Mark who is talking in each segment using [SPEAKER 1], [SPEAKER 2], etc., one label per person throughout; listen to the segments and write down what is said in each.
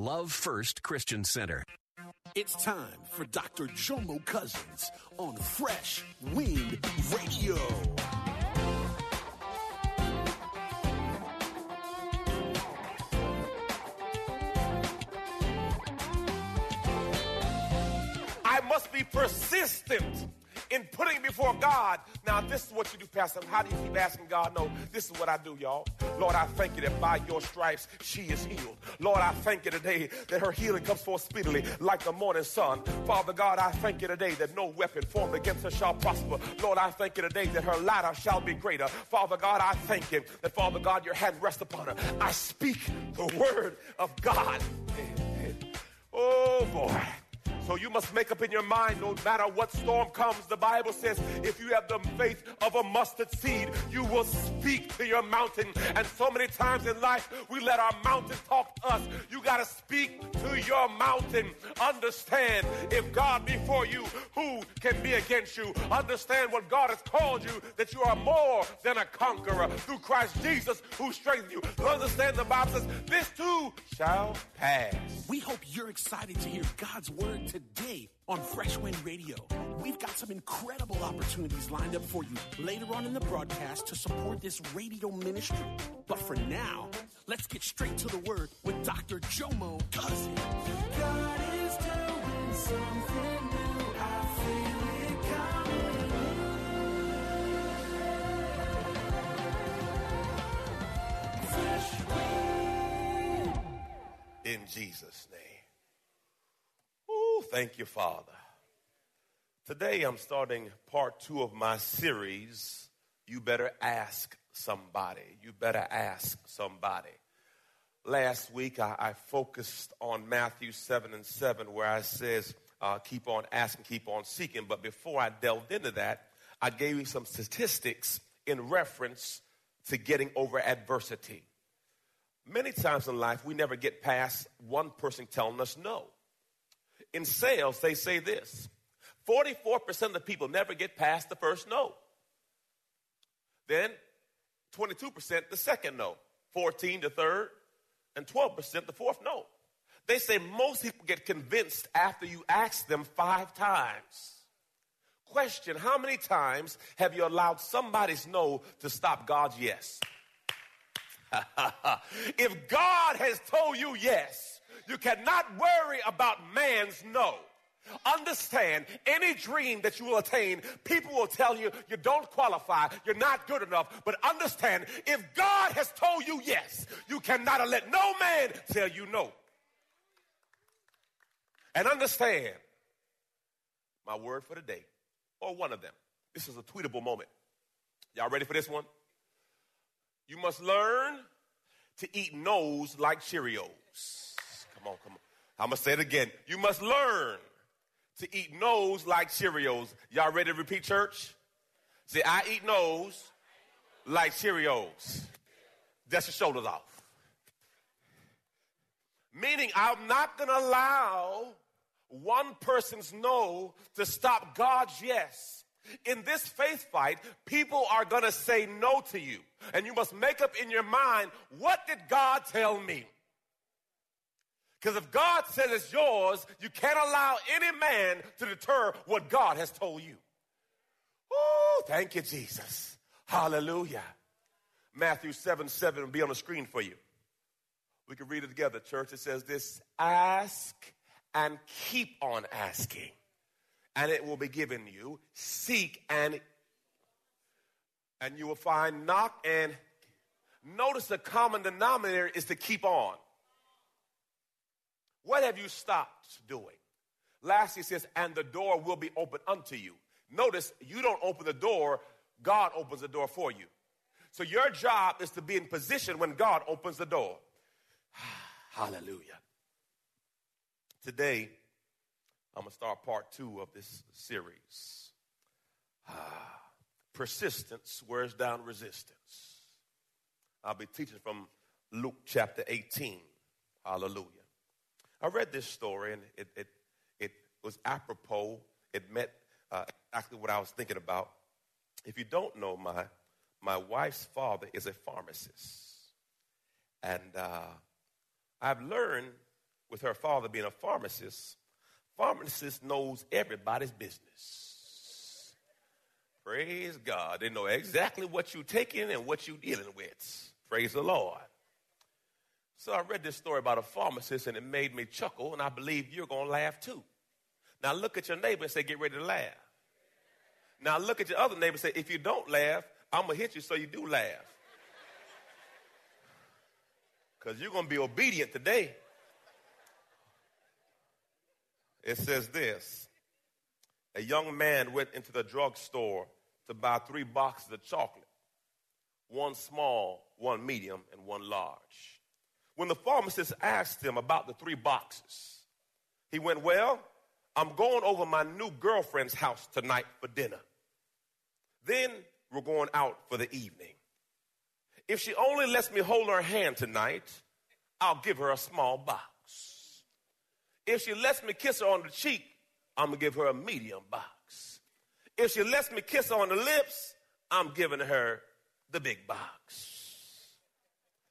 [SPEAKER 1] Love First Christian Center.
[SPEAKER 2] It's time for Dr. Jomo Cousins on Fresh Wind Radio.
[SPEAKER 3] I must be persistent in putting before God. Now, this is what you do, Pastor. How do you keep asking God? No, this is what I do, y'all. Lord, I thank you that by your stripes she is healed. Lord, I thank you today that her healing comes forth speedily like the morning sun. Father God, I thank you today that no weapon formed against her shall prosper. Lord, I thank you today that her latter shall be greater. Father God, I thank you that, Father God, your hand rests upon her. I speak the word of God. Oh, boy. So you must make up in your mind, no matter what storm comes, the Bible says, if you have the faith of a mustard seed, you will speak to your mountain. And so many times in life, we let our mountain talk to us. You got to speak to your mountain. Understand, if God be for you, who can be against you? Understand what God has called you, that you are more than a conqueror through Christ Jesus who strengthens you. Understand the Bible says, this too shall pass.
[SPEAKER 2] We hope you're excited to hear God's word today on Fresh Wind Radio. We've got some incredible opportunities lined up for you later on in the broadcast to support this radio ministry. But for now, let's get straight to the word with Dr. Jomo Cousin. God is doing something new. I feel it coming. Fresh Wind.
[SPEAKER 3] In Jesus' name. Oh, thank you, Father. Today I'm starting part two of my series. You better ask somebody. You better ask somebody. Last week I, I focused on Matthew 7 and 7, where I says, uh, keep on asking, keep on seeking. But before I delved into that, I gave you some statistics in reference to getting over adversity. Many times in life, we never get past one person telling us no. In sales, they say this 44% of the people never get past the first no. Then 22% the second no, 14 the third, and 12% the fourth no. They say most people get convinced after you ask them five times. Question How many times have you allowed somebody's no to stop God's yes? if God has told you yes, you cannot worry about man's no. Understand any dream that you will attain, people will tell you you don't qualify, you're not good enough. But understand, if God has told you yes, you cannot let no man tell you no. And understand my word for the day, or one of them. This is a tweetable moment. Y'all ready for this one? You must learn to eat no's like Cheerios. Come on, come on. I'm going to say it again. You must learn to eat no's like Cheerios. Y'all ready to repeat, church? Say, I eat no's like Cheerios. That's your shoulders off. Meaning, I'm not going to allow one person's no to stop God's yes. In this faith fight, people are going to say no to you. And you must make up in your mind, what did God tell me? Because if God says it's yours, you can't allow any man to deter what God has told you. Oh, thank you, Jesus. Hallelujah. Matthew 7 7 will be on the screen for you. We can read it together, church. It says this Ask and keep on asking, and it will be given you. Seek and and you will find knock and notice the common denominator is to keep on. What have you stopped doing? Lastly, it says, and the door will be open unto you. Notice you don't open the door, God opens the door for you. So your job is to be in position when God opens the door. Hallelujah. Today, I'm going to start part two of this series. Ah, persistence wears down resistance. I'll be teaching from Luke chapter 18. Hallelujah. I read this story and it, it, it was apropos. It met uh, exactly what I was thinking about. If you don't know, my, my wife's father is a pharmacist. And uh, I've learned with her father being a pharmacist, pharmacist knows everybody's business. Praise God. They know exactly what you're taking and what you're dealing with. Praise the Lord. So I read this story about a pharmacist and it made me chuckle, and I believe you're going to laugh too. Now look at your neighbor and say, Get ready to laugh. Now look at your other neighbor and say, If you don't laugh, I'm going to hit you so you do laugh. Because you're going to be obedient today. It says this A young man went into the drugstore to buy three boxes of chocolate one small, one medium, and one large. When the pharmacist asked him about the three boxes, he went, Well, I'm going over my new girlfriend's house tonight for dinner. Then we're going out for the evening. If she only lets me hold her hand tonight, I'll give her a small box. If she lets me kiss her on the cheek, I'm to give her a medium box. If she lets me kiss her on the lips, I'm giving her the big box.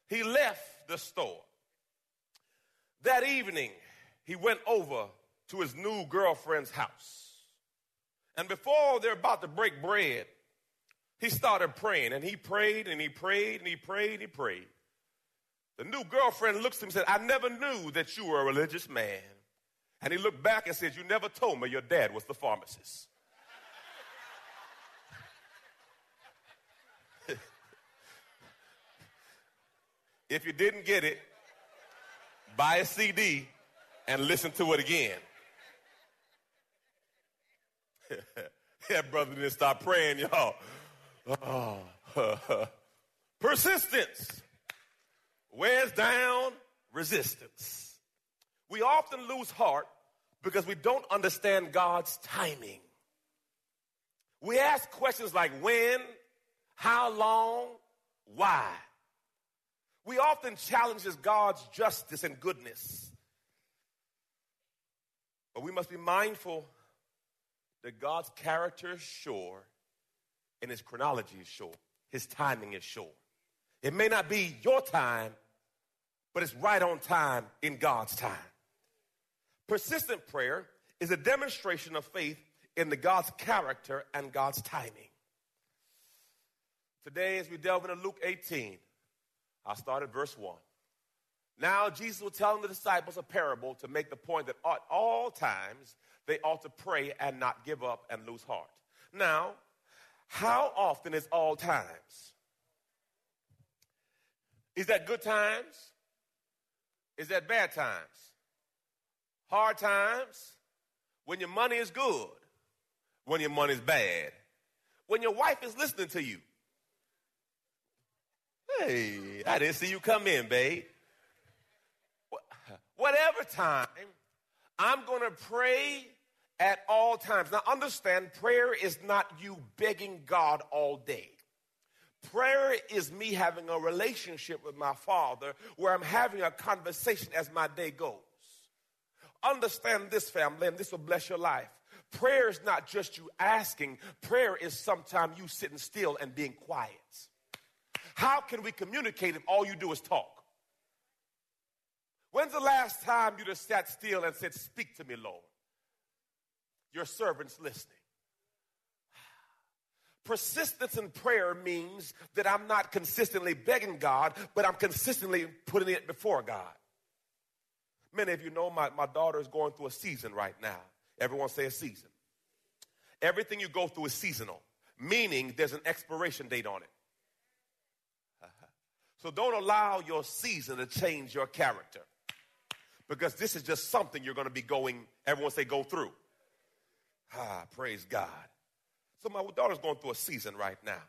[SPEAKER 3] He left the store. That evening, he went over to his new girlfriend's house. And before they're about to break bread, he started praying and he prayed and he prayed and he prayed and he prayed. The new girlfriend looks at him and said, I never knew that you were a religious man. And he looked back and said, You never told me your dad was the pharmacist. If you didn't get it, buy a CD and listen to it again. that brother didn't stop praying, y'all. Oh. Persistence wears down resistance. We often lose heart because we don't understand God's timing. We ask questions like when, how long, why. We often challenge God's justice and goodness. But we must be mindful that God's character is sure and his chronology is sure. His timing is sure. It may not be your time, but it's right on time in God's time. Persistent prayer is a demonstration of faith in the God's character and God's timing. Today, as we delve into Luke 18, I'll start at verse 1. Now, Jesus was telling the disciples a parable to make the point that at all times they ought to pray and not give up and lose heart. Now, how often is all times? Is that good times? Is that bad times? Hard times? When your money is good? When your money is bad? When your wife is listening to you? Hey, I didn't see you come in, babe. Whatever time, I'm going to pray at all times. Now, understand, prayer is not you begging God all day. Prayer is me having a relationship with my Father where I'm having a conversation as my day goes. Understand this, family, and this will bless your life. Prayer is not just you asking, prayer is sometimes you sitting still and being quiet. How can we communicate if all you do is talk? When's the last time you just sat still and said, Speak to me, Lord? Your servant's listening. Persistence in prayer means that I'm not consistently begging God, but I'm consistently putting it before God. Many of you know my, my daughter is going through a season right now. Everyone say a season. Everything you go through is seasonal, meaning there's an expiration date on it. So don't allow your season to change your character because this is just something you're going to be going, everyone say, go through. Ah, praise God. So my daughter's going through a season right now.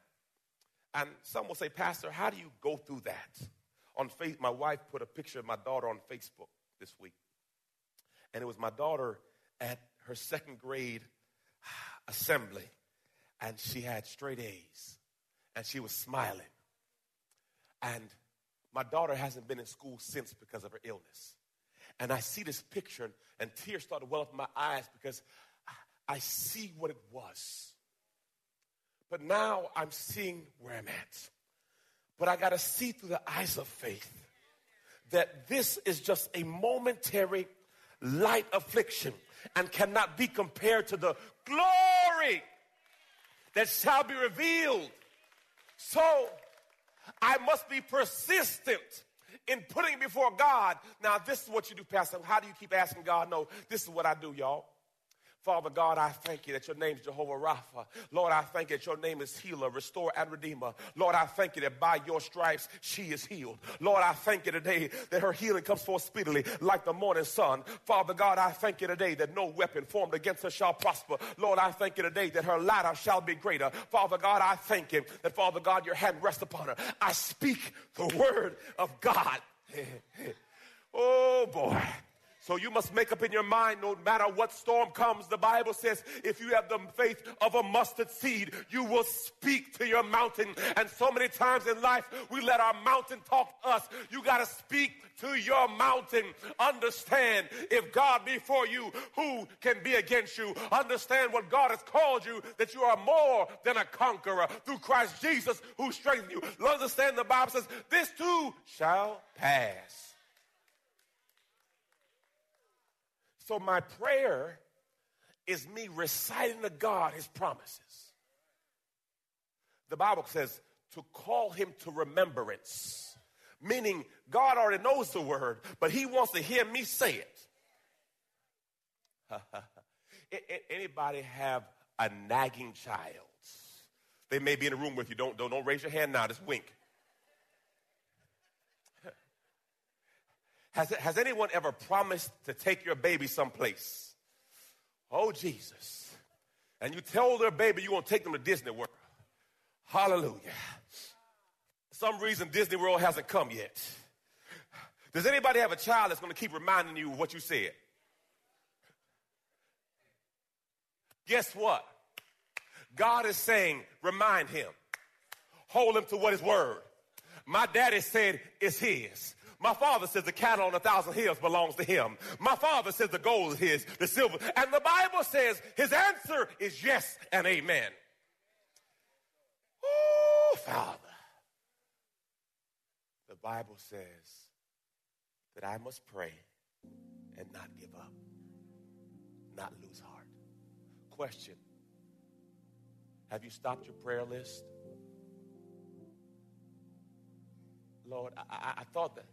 [SPEAKER 3] And some will say, Pastor, how do you go through that? On faith, my wife put a picture of my daughter on Facebook this week. And it was my daughter at her second grade assembly, and she had straight A's, and she was smiling. And my daughter hasn't been in school since because of her illness. And I see this picture, and tears start to well up in my eyes because I see what it was. But now I'm seeing where I'm at. But I got to see through the eyes of faith that this is just a momentary light affliction and cannot be compared to the glory that shall be revealed. So I must be persistent in putting before God. Now, this is what you do, Pastor. How do you keep asking God? No, this is what I do, y'all. Father God, I thank you that your name is Jehovah Rapha. Lord, I thank you that your name is healer, restore, and redeemer. Lord, I thank you that by your stripes she is healed. Lord, I thank you today that her healing comes forth speedily like the morning sun. Father God, I thank you today that no weapon formed against her shall prosper. Lord, I thank you today that her latter shall be greater. Father God, I thank you that, Father God, your hand rests upon her. I speak the word of God. oh boy. So you must make up in your mind no matter what storm comes. The Bible says if you have the faith of a mustard seed, you will speak to your mountain. And so many times in life, we let our mountain talk to us. You got to speak to your mountain. Understand if God be for you, who can be against you? Understand what God has called you, that you are more than a conqueror through Christ Jesus who strengthens you. Understand the Bible says, this too shall pass. So my prayer is me reciting to God his promises. The Bible says to call him to remembrance, meaning God already knows the word, but he wants to hear me say it. Anybody have a nagging child? They may be in a room with you. Don't, don't, don't raise your hand now, just wink. Has, has anyone ever promised to take your baby someplace? Oh, Jesus. And you tell their baby you're going to take them to Disney World. Hallelujah. some reason Disney World hasn't come yet. Does anybody have a child that's going to keep reminding you of what you said? Guess what? God is saying, remind him. Hold him to what his word. My daddy said it's his. My father says the cattle on a thousand hills belongs to him. My father says the gold is his, the silver. And the Bible says his answer is yes and amen. Oh, Father. The Bible says that I must pray and not give up, not lose heart. Question Have you stopped your prayer list? Lord, I, I, I thought that.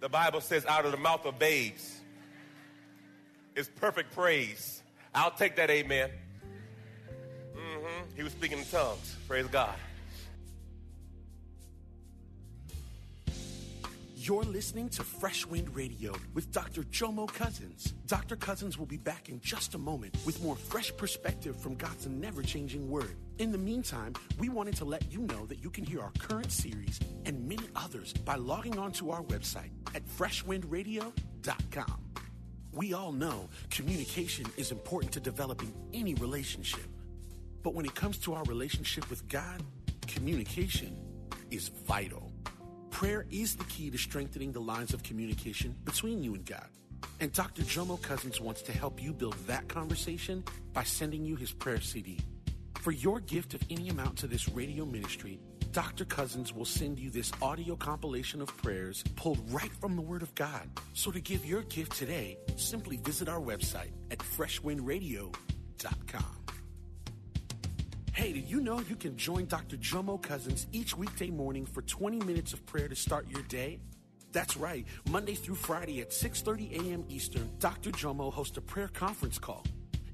[SPEAKER 3] The Bible says, out of the mouth of babes is perfect praise. I'll take that amen. Mm-hmm. He was speaking in tongues. Praise God.
[SPEAKER 2] You're listening to Fresh Wind Radio with Dr. Jomo Cousins. Dr. Cousins will be back in just a moment with more fresh perspective from God's never changing word. In the meantime, we wanted to let you know that you can hear our current series and many others by logging on to our website at freshwindradio.com. We all know communication is important to developing any relationship. But when it comes to our relationship with God, communication is vital. Prayer is the key to strengthening the lines of communication between you and God. And Dr. Jomo Cousins wants to help you build that conversation by sending you his prayer CD. For your gift of any amount to this radio ministry, Dr. Cousins will send you this audio compilation of prayers pulled right from the Word of God. So to give your gift today, simply visit our website at freshwindradio.com. Hey, did you know you can join Dr. Jomo Cousins each weekday morning for 20 minutes of prayer to start your day? That's right. Monday through Friday at 6:30 a.m. Eastern, Dr. Jomo hosts a prayer conference call.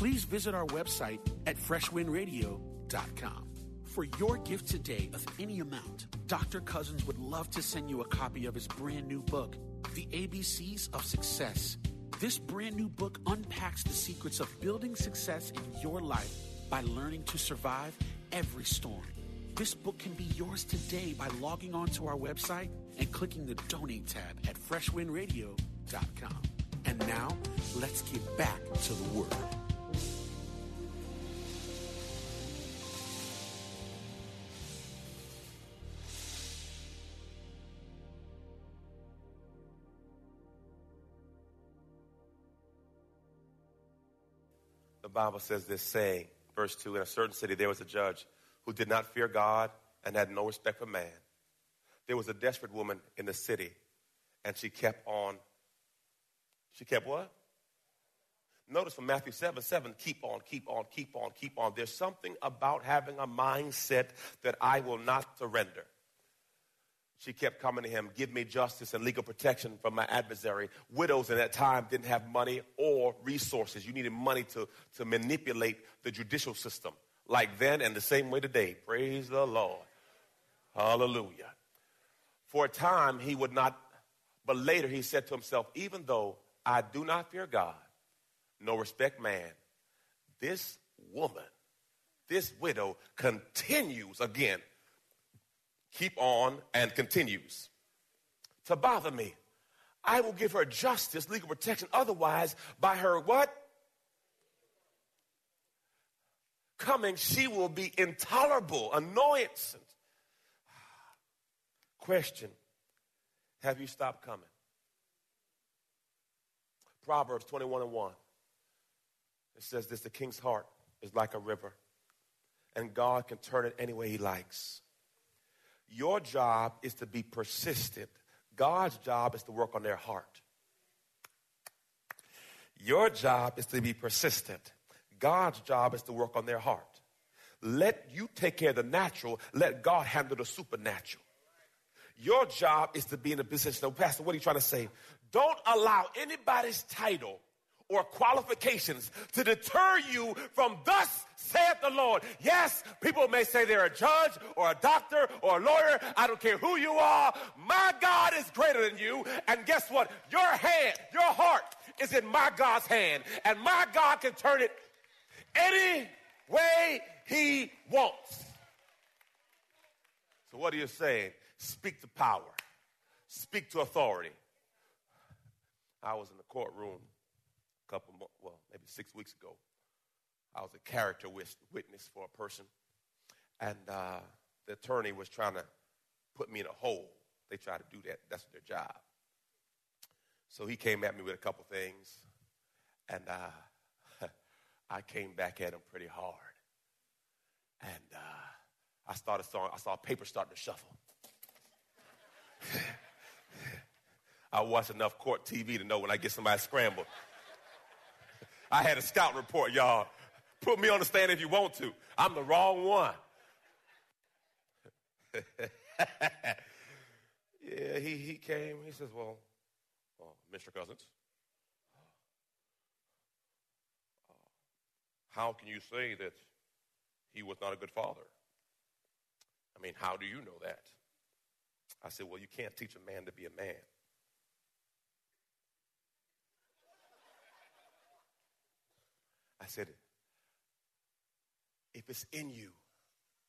[SPEAKER 2] please visit our website at freshwindradio.com. For your gift today of any amount, Dr. Cousins would love to send you a copy of his brand new book, The ABCs of Success. This brand new book unpacks the secrets of building success in your life by learning to survive every storm. This book can be yours today by logging on to our website and clicking the donate tab at freshwindradio.com. And now, let's get back to the word.
[SPEAKER 3] Bible says this saying, verse 2 In a certain city there was a judge who did not fear God and had no respect for man. There was a desperate woman in the city, and she kept on. She kept what? Notice from Matthew 7 7, keep on, keep on, keep on, keep on. There's something about having a mindset that I will not surrender. She kept coming to him, give me justice and legal protection from my adversary. Widows in that time didn't have money or resources. You needed money to, to manipulate the judicial system, like then and the same way today. Praise the Lord. Hallelujah. For a time, he would not, but later he said to himself, even though I do not fear God, nor respect man, this woman, this widow continues again keep on and continues to bother me. I will give her justice, legal protection. Otherwise, by her what? Coming, she will be intolerable, annoyance. Question Have you stopped coming? Proverbs 21 and 1. It says this the king's heart is like a river, and God can turn it any way he likes. Your job is to be persistent. God's job is to work on their heart. Your job is to be persistent. God's job is to work on their heart. Let you take care of the natural, let God handle the supernatural. Your job is to be in a position. Pastor, what are you trying to say? Don't allow anybody's title or qualifications to deter you from thus saith the Lord. Yes, people may say they're a judge or a doctor or a lawyer. I don't care who you are. My God is greater than you. And guess what? Your hand, your heart is in my God's hand. And my God can turn it any way he wants. So what are you saying? Speak to power. Speak to authority. I was in the courtroom couple, well, maybe six weeks ago. I was a character witness for a person, and uh, the attorney was trying to put me in a hole. They try to do that. That's their job. So he came at me with a couple things, and uh, I came back at him pretty hard. And uh, I started saw I saw paper starting to shuffle. I watch enough court TV to know when I get somebody scrambled. I had a scout report, y'all. Put me on the stand if you want to. I'm the wrong one. yeah, he, he came. He says, Well, uh, well Mr. Cousins, uh, how can you say that he was not a good father? I mean, how do you know that? I said, Well, you can't teach a man to be a man. I said, if it's in you,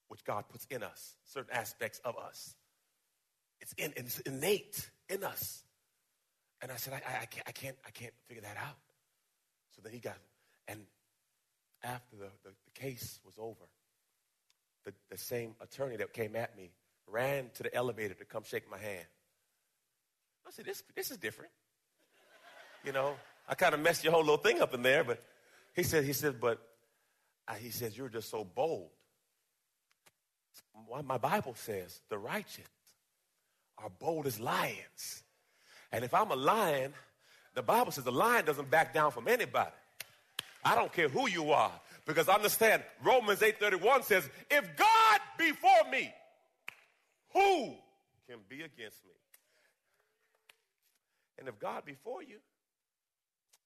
[SPEAKER 3] which God puts in us, certain aspects of us, it's in, it's innate in us. And I said, I, I, I, can't, I can't, I can't figure that out. So then he got, and after the, the, the case was over, the, the same attorney that came at me ran to the elevator to come shake my hand. I said, this, this is different. You know, I kind of messed your whole little thing up in there, but he said, he said, but uh, he says, You're just so bold. My Bible says the righteous are bold as lions. And if I'm a lion, the Bible says the lion doesn't back down from anybody. I don't care who you are, because understand Romans 8:31 says, if God be for me, who can be against me? And if God before you,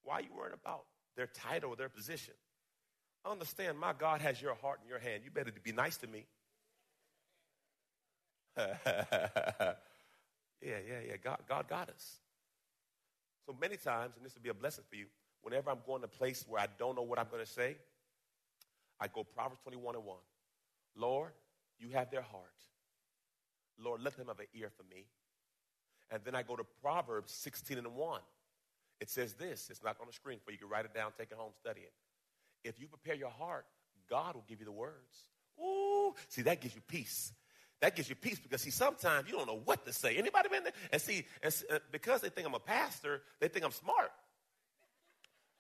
[SPEAKER 3] why are you worrying about their title their position? I Understand, my God has your heart in your hand. You better be nice to me. yeah, yeah, yeah. God, God got us. So many times, and this will be a blessing for you, whenever I'm going to a place where I don't know what I'm going to say, I go Proverbs 21 and 1. Lord, you have their heart. Lord, let them have an ear for me. And then I go to Proverbs 16 and 1. It says this. It's not on the screen for you. can write it down, take it home, study it. If you prepare your heart, God will give you the words. Ooh, see, that gives you peace. That gives you peace because see, sometimes you don't know what to say. Anybody been there? And see, and uh, because they think I'm a pastor, they think I'm smart.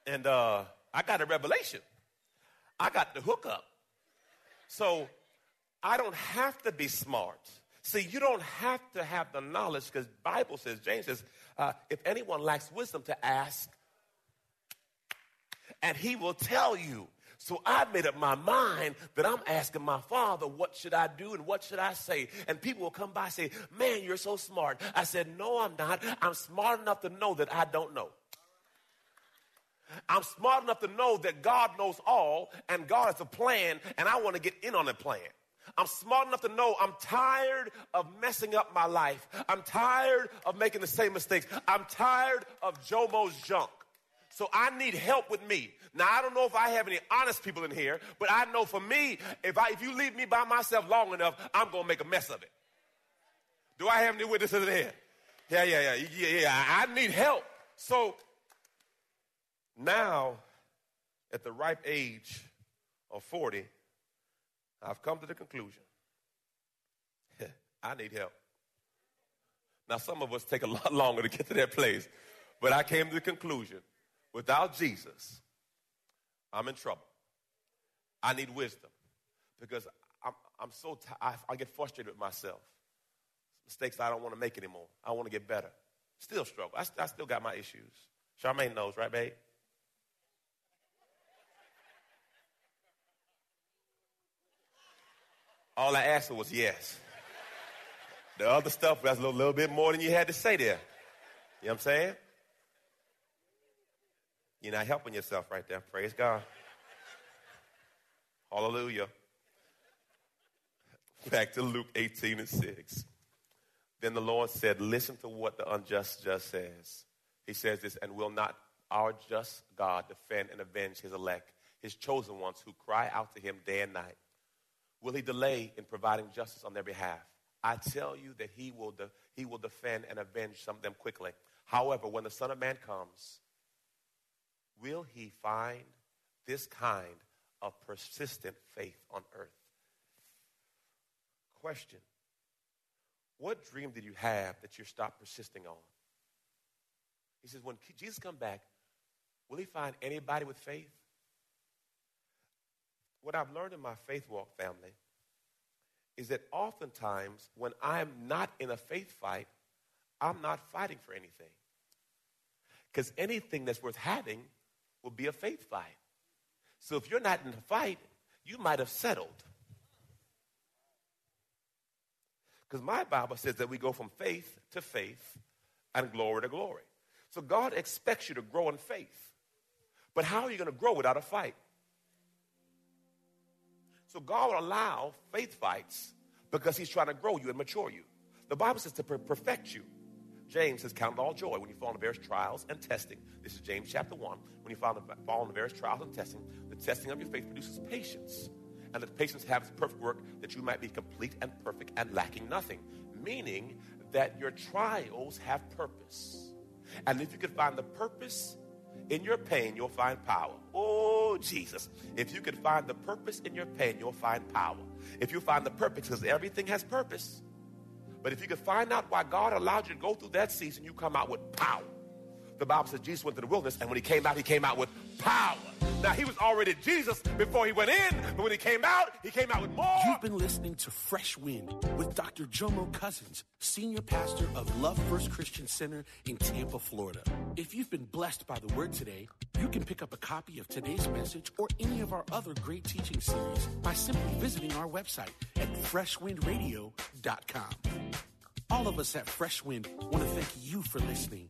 [SPEAKER 3] And uh, I got a revelation. I got the hookup. So I don't have to be smart. See, you don't have to have the knowledge because Bible says, James says, uh, if anyone lacks wisdom to ask, and he will tell you. So I made up my mind that I'm asking my father, what should I do and what should I say? And people will come by and say, man, you're so smart. I said, no, I'm not. I'm smart enough to know that I don't know. I'm smart enough to know that God knows all and God has a plan and I want to get in on the plan. I'm smart enough to know I'm tired of messing up my life. I'm tired of making the same mistakes. I'm tired of Jomo's junk. So I need help with me. Now I don't know if I have any honest people in here, but I know for me, if I if you leave me by myself long enough, I'm gonna make a mess of it. Do I have any witnesses in here? Yeah, yeah, yeah, yeah, yeah. I need help. So now, at the ripe age of 40, I've come to the conclusion I need help. Now, some of us take a lot longer to get to that place, but I came to the conclusion without Jesus, I'm in trouble. I need wisdom because I'm, I'm so t- I, I get frustrated with myself. Mistakes I don't want to make anymore. I want to get better. Still struggle. I, I still got my issues. Charmaine knows, right, babe? All I asked her was yes. The other stuff was a little, little bit more than you had to say there. You know what I'm saying? You're not helping yourself right there. Praise God. Hallelujah. Back to Luke 18 and 6. Then the Lord said, Listen to what the unjust just says. He says this, and will not our just God defend and avenge his elect, his chosen ones who cry out to him day and night? Will he delay in providing justice on their behalf? I tell you that he will, de- he will defend and avenge some of them quickly. However, when the Son of Man comes, will he find this kind of persistent faith on earth? Question What dream did you have that you stopped persisting on? He says, when Jesus come back, will he find anybody with faith? What I've learned in my faith walk family is that oftentimes when I'm not in a faith fight, I'm not fighting for anything. Because anything that's worth having will be a faith fight. So if you're not in a fight, you might have settled. Because my Bible says that we go from faith to faith and glory to glory. So God expects you to grow in faith. But how are you going to grow without a fight? So God will allow faith fights because he's trying to grow you and mature you. The Bible says to perfect you. James says, Count it all joy when you fall into various trials and testing. This is James chapter 1. When you fall into various trials and testing, the testing of your faith produces patience. And that patience has perfect work that you might be complete and perfect and lacking nothing. Meaning that your trials have purpose. And if you can find the purpose in your pain, you'll find power. Oh, Jesus. If you can find the purpose in your pain, you'll find power. If you find the purpose, because everything has purpose. But if you can find out why God allowed you to go through that season, you come out with power. The Bible says Jesus went to the wilderness, and when he came out, he came out with power. Now, he was already Jesus before he went in, but when he came out, he came out with more.
[SPEAKER 2] You've been listening to Fresh Wind with Dr. Jomo Cousins, Senior Pastor of Love First Christian Center in Tampa, Florida. If you've been blessed by the word today, you can pick up a copy of today's message or any of our other great teaching series by simply visiting our website at freshwindradio.com. All of us at Fresh Wind want to thank you for listening.